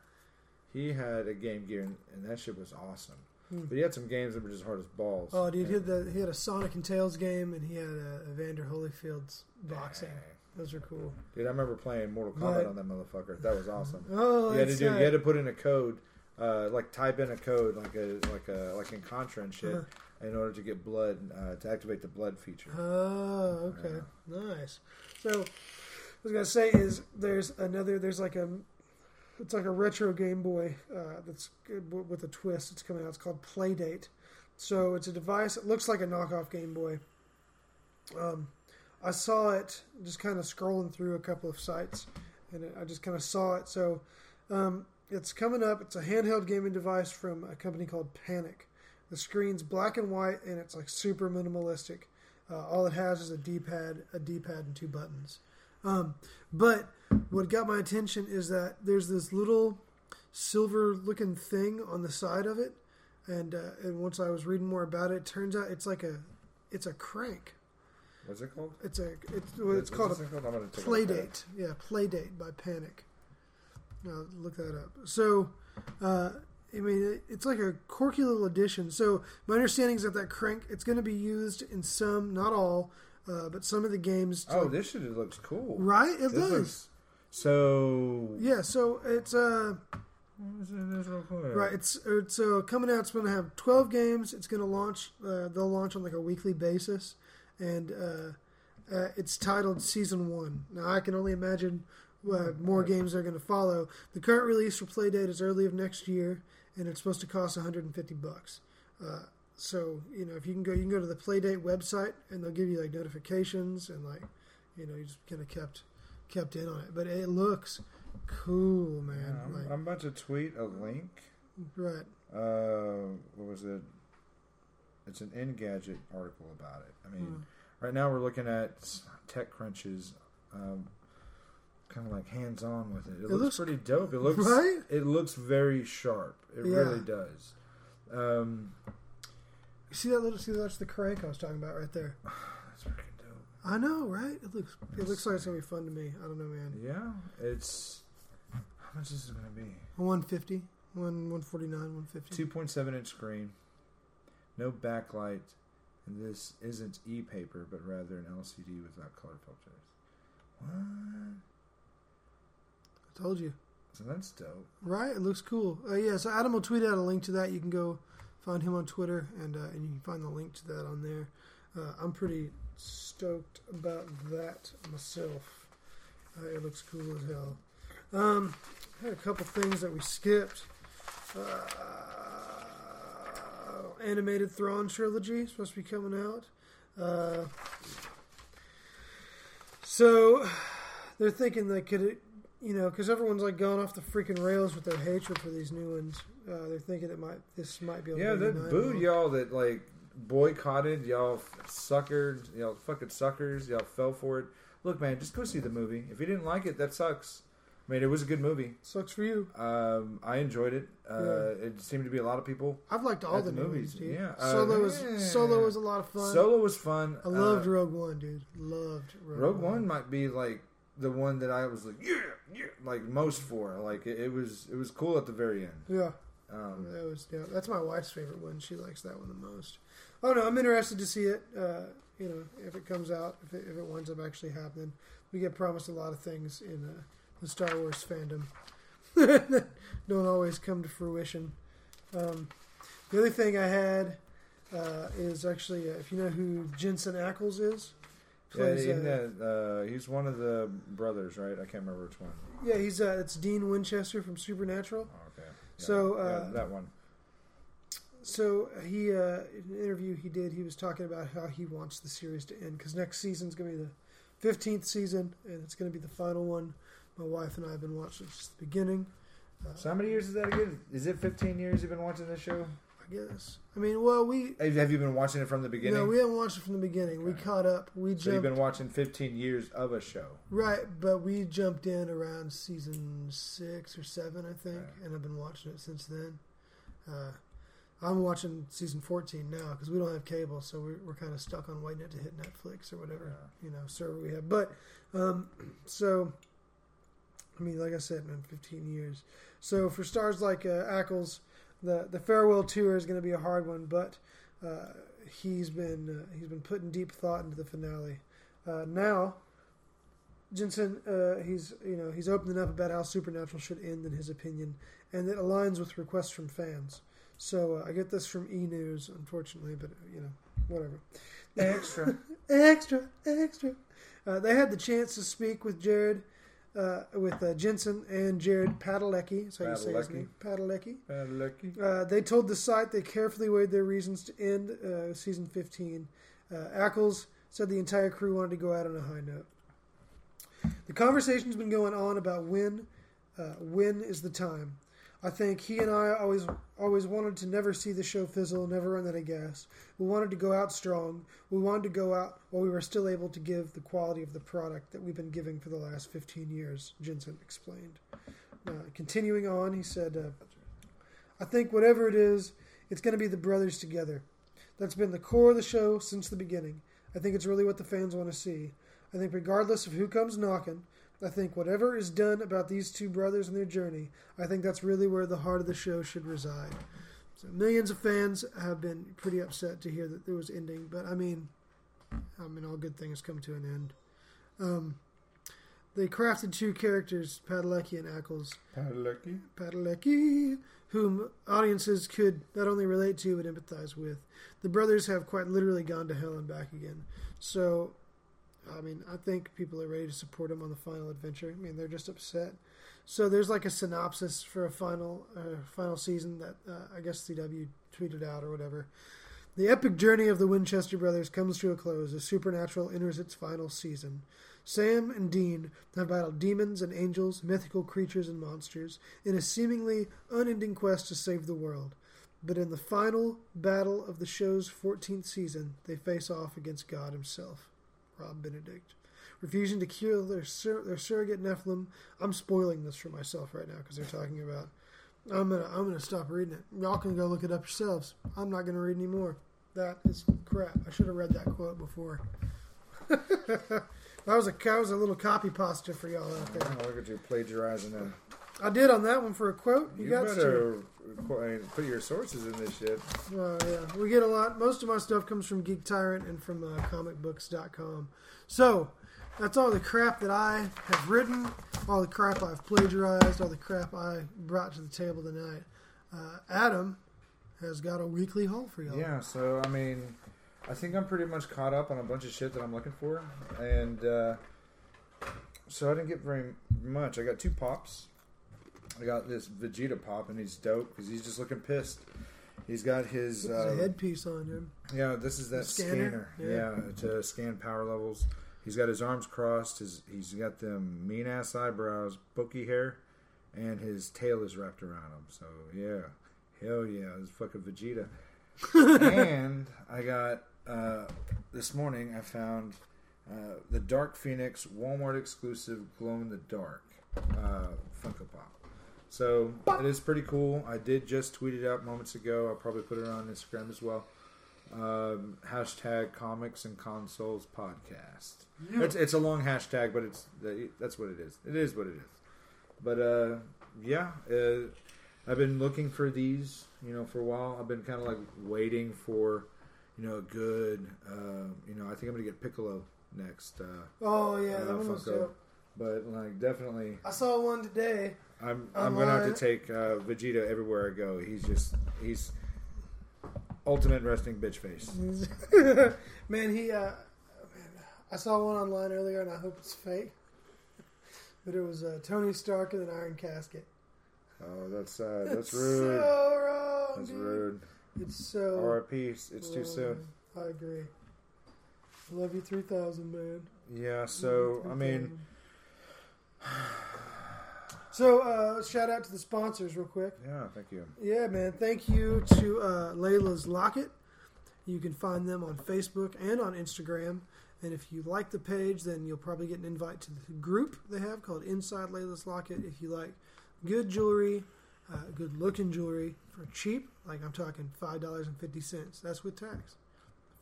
He had a Game Gear, and, and that shit was awesome. Hmm. But he had some games that were just hard as balls. Oh, dude, he had the he had a Sonic and Tails game, and he had a Evander Holyfield's boxing. Those are cool. Dude, I remember playing Mortal Kombat But- on that motherfucker. That was awesome. Oh, you had to do. right. You had to put in a code, uh, like type in a code, like a like a like in Contra and shit, Uh-huh. In order to get blood uh, to activate the blood feature. Oh, okay, nice. So, what I was gonna say is there's another. There's like a, it's like a retro Game Boy uh, that's good with a twist. It's coming out. It's called Playdate. So it's a device. It looks like a knockoff Game Boy. Um, I saw it just kind of scrolling through a couple of sites, and it, I just kind of saw it. So um, it's coming up. It's a handheld gaming device from a company called Panic. The screen's black and white, and it's like super minimalistic. Uh, all it has is a D-pad, a D-pad, and two buttons. Um, but what got my attention is that there's this little silver-looking thing on the side of it, and uh, and once I was reading more about it, it turns out it's like a, it's a crank. What's it called? It's a it's well, it's called a called? I'm gonna a look at it. Playdate. Yeah, Playdate by Panic. Now look that up. So, uh, I mean, it's like a quirky little addition. So my understanding is that that crank it's going to be used in some, not all, uh, but some of the games. to- Oh, this shit looks cool. right, it This does. looks- so Yeah, so it's uh Let me see this real quick. right. It's it's uh, coming out. It's going to have twelve games. It's going to launch. Uh, they'll launch on like a weekly basis, and uh, uh, it's titled Season One. Now I can only imagine uh, more games are going to follow. The current release for Playdate is early of next year, and it's supposed to cost 150 bucks. Uh, so you know if you can go, you can go to the Playdate website, and they'll give you like notifications and like you know you just kind of kept kept in on it. But it looks cool, man. Yeah, I'm, like, I'm about to tweet a link. right. Uh, what was it? It's an Engadget article about it. I mean, Hmm. right now we're looking at TechCrunch's, um, kind of like hands on with it. It, looks, looks- pretty dope. It looks Right? It looks very sharp. It Yeah. really does. Um, You see that little? See that's the crank I was talking about right there. that's freaking dope. I know, right? It looks. It looks like it's gonna be fun to me. I don't know, man. Yeah, it's how much is it going to be? One fifty, one one forty nine, one fifty. Two point seven inch screen, no backlight, and this isn't e-paper, but rather an LCD without color filters. What? I told you, So that's dope. right? It looks cool. Uh, yeah, so Adam will tweet out a link to that. You can go find him on Twitter, and uh, and you can find the link to that on there. Uh, I'm pretty stoked about that myself. Uh, it looks cool as hell. Um, had a couple things that we skipped. Uh, animated Thrawn trilogy supposed to be coming out. Uh, so they're thinking they could, you know, because everyone's like going off the freaking rails with their hatred for these new ones. Uh, they're thinking it might this might be. able to Yeah, be that booed y'all that like boycotted y'all suckered y'all fucking suckers y'all fell for it. Look, man, just go see the movie. If you didn't like it, that sucks. I mean, it was a good movie. Sucks for you. Um, I enjoyed it. Uh, It seemed to be a lot of people. I've liked all the, the movies, movies, dude. yeah. Uh, Solo was yeah. Solo was a lot of fun. Solo was fun. I loved Uh, Rogue One, dude. Loved Rogue, Rogue One might be like the one that I was like, yeah, yeah, like most for. Like it, it was, it was cool at the very end. Yeah, Um, that was yeah. That's my wife's favorite one. She likes that one the most. Oh no, I'm interested to see it. Uh, you know, if it comes out, if it, if it winds up actually happening, we get promised a lot of things in uh, the Star Wars fandom that don't always come to fruition. Um, the other thing I had uh, is actually uh, if you know who Jensen Ackles is. Yeah, plays, uh, that, uh, he's one of the brothers, right? I can't remember which one. yeah, he's uh, it's Dean Winchester from Supernatural. Oh, okay. Yeah, So, yeah, uh, that one. So he, uh, in an interview he did, he was talking about how he wants the series to end because next season's going to be the fifteenth season, and it's going to be the final one. My wife and I have been watching since the beginning. Uh, So how many years is that again? Is it 15 years you've been watching this show? I guess. I mean, well, we Have you been watching it from the beginning? No, we haven't watched it from the beginning. We caught up. We so you've been watching 15 years of a show. right, but we jumped in around season six or seven, I think, and I've been watching it since then. Uh, I'm watching season 14 now because we don't have cable, so we're, we're kind of stuck on waiting it to hit Netflix or whatever you know server we have. But um, so, I mean, like I said, man, 15 years. So for stars like uh, Ackles, the the farewell tour is going to be a hard one, but uh, he's been uh, he's been putting deep thought into the finale. Uh, now, Jensen, uh, he's you know he's opened up about how Supernatural should end in his opinion, and it aligns with requests from fans. So uh, I get this from E News, unfortunately, but you know whatever. Extra. extra, extra. Uh, they had the chance to speak with Jared, uh, with uh, Jensen and Jared Padalecki. That's how you say his name. Padalecki. Uh, lucky. Uh, they told the site they carefully weighed their reasons to end uh, season 15. Uh, Ackles said the entire crew wanted to go out on a high note. The conversation's been going on about when, uh, when is the time. I think he and I always always wanted to never see the show fizzle, never run out of gas. We wanted to go out strong. We wanted to go out while we were still able to give the quality of the product that we've been giving for the last 15 years, Jensen explained. Uh, continuing on, he said, uh, I think whatever it is, it's going to be the brothers together. That's been the core of the show since the beginning. I think it's really what the fans want to see. I think regardless of who comes knocking, I think whatever is done about these two brothers and their journey, I think that's really where the heart of the show should reside. So millions of fans have been pretty upset to hear that there was ending, but I mean, I mean, all good things come to an end. Um, they crafted two characters, Padalecki and Ackles, Lucky. Padalecki, whom audiences could not only relate to but empathize with. The brothers have quite literally gone to hell and back again. So, I mean, I think people are ready to support them on the final adventure. I mean, they're just upset. So there's like a synopsis for a final uh, final season that uh, I guess CW tweeted out or whatever. The epic journey of the Winchester brothers comes to a close as Supernatural enters its final season. Sam and Dean have battled demons and angels, mythical creatures and monsters, in a seemingly unending quest to save the world. But in the final battle of the show's 14th season, they face off against God himself, Rob Benedict. Refusing to kill their, sur- their surrogate Nephilim. I'm spoiling this for myself right now because they're talking about. I'm gonna I'm gonna stop reading it. Y'all can go look it up yourselves. I'm not gonna read anymore. That is crap. I should have read that quote before. that was a that was a little copy pasta for y'all out there. Look at you plagiarizing them. I did on that one for a quote. You, You, got to. better mean, put your sources in this shit. Oh yeah, we get a lot. Most of my stuff comes from Geek Tyrant and from uh, comicbooks.com. So that's all the crap that I have written, all the crap I've plagiarized, all the crap I brought to the table tonight. Uh, Adam has got a weekly haul for y'all. Yeah, so I mean, I think I'm pretty much caught up on a bunch of shit that I'm looking for, and uh, so I didn't get very much. I got two pops. I got this Vegeta pop, and he's dope because he's just looking pissed. He's got his uh, headpiece on him. yeah. This is that Scanner? scanner, yeah. to scan power levels. He's got his arms crossed. His he's got them mean ass eyebrows, booky hair, and his tail is wrapped around him. So yeah, hell yeah, it's fucking Vegeta. and I got uh, this morning. I found uh, the Dark Phoenix Walmart exclusive glow in the dark uh, Funko Pop. So it is pretty cool. I did just tweet it out moments ago. I'll probably put it on Instagram as well. Um, hashtag Comics and Consoles Podcast. It's it's a long hashtag, but it's that's what it is. It is what it is. But uh, yeah, uh, I've been looking for these, you know, for a while. I've been kind of like waiting for, you know, a good, uh, you know, I think I'm gonna get Piccolo next. Uh, Oh yeah, uh, that one was dope. but like definitely, I saw one today. I'm I'm gonna have to take uh, Vegeta everywhere I go. He's just he's ultimate resting bitch face. man, he. Uh, man, I saw one online earlier, and I hope it's fake. But it was uh, Tony Stark in an iron casket. Oh, that's uh, that's It's rude. So wrong. That's dude. rude. It's so. R.I.P. It's too soon. I agree. I Love you, three thousand, man. Yeah. So I mean, 3000. So, uh, shout out to the sponsors, real quick. yeah. Thank you. Yeah, man. Thank you to uh, Layla's Locket. You can find them on Facebook and on Instagram. And if you like the page, then you'll probably get an invite to the group they have called Inside Layla's Locket. If you like good jewelry, uh, good looking jewelry for cheap, like I'm talking five dollars and fifty cents. That's with tax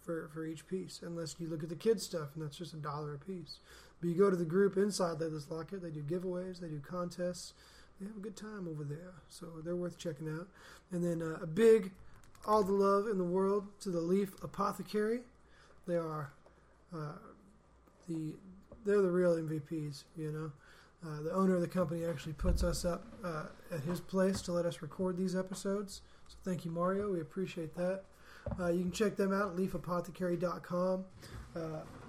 for for each piece. Unless you look at the kids stuff, and that's just a dollar a piece. But you go to the group Inside Layla's Locket. They do giveaways. They do contests. They have a good time over there, so they're worth checking out. And then uh, a big, all the love in the world to the Leaf Apothecary. They are uh, the they're the real MVPs. You know, uh, the owner of the company actually puts us up uh, at his place to let us record these episodes. So thank you, Mario. We appreciate that. Uh, you can check them out at leafapothecary.com. Uh,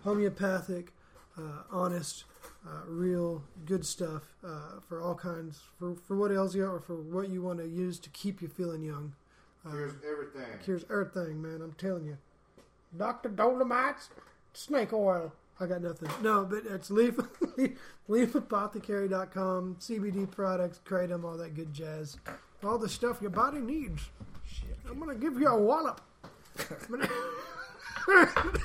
homeopathic, uh, honest, uh, real, good stuff uh, for all kinds, for, for what ails you or for what you want to use to keep you feeling young. Uh, everything. cures everything, man. I'm telling you. Dr. Dolomite's snake oil. I got nothing. No, but it's leaf, leafapothecary.com, CBD products, kratom, all that good jazz. All the stuff your body needs. I'm going to give you a wallop.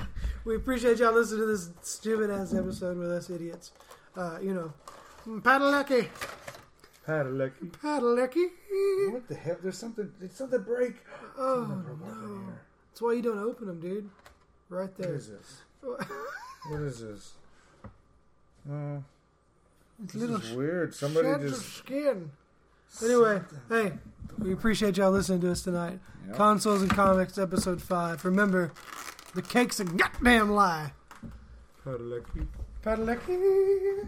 we appreciate y'all listening to this stupid ass episode with us idiots. Uh, you know, Padalecki. Padalecki. Padalecki. What the hell? There's something. Did something break? Oh, Something broke off in no. That's why you don't open them, dude. Right there. What is this? What is this? Oh, this little is weird. Somebody just. skin. Anyway, hey, we appreciate y'all listening to us tonight. Yep. Consoles and Comics, Episode 5. Remember, the cake's a goddamn lie. Padalecki. Padalecki.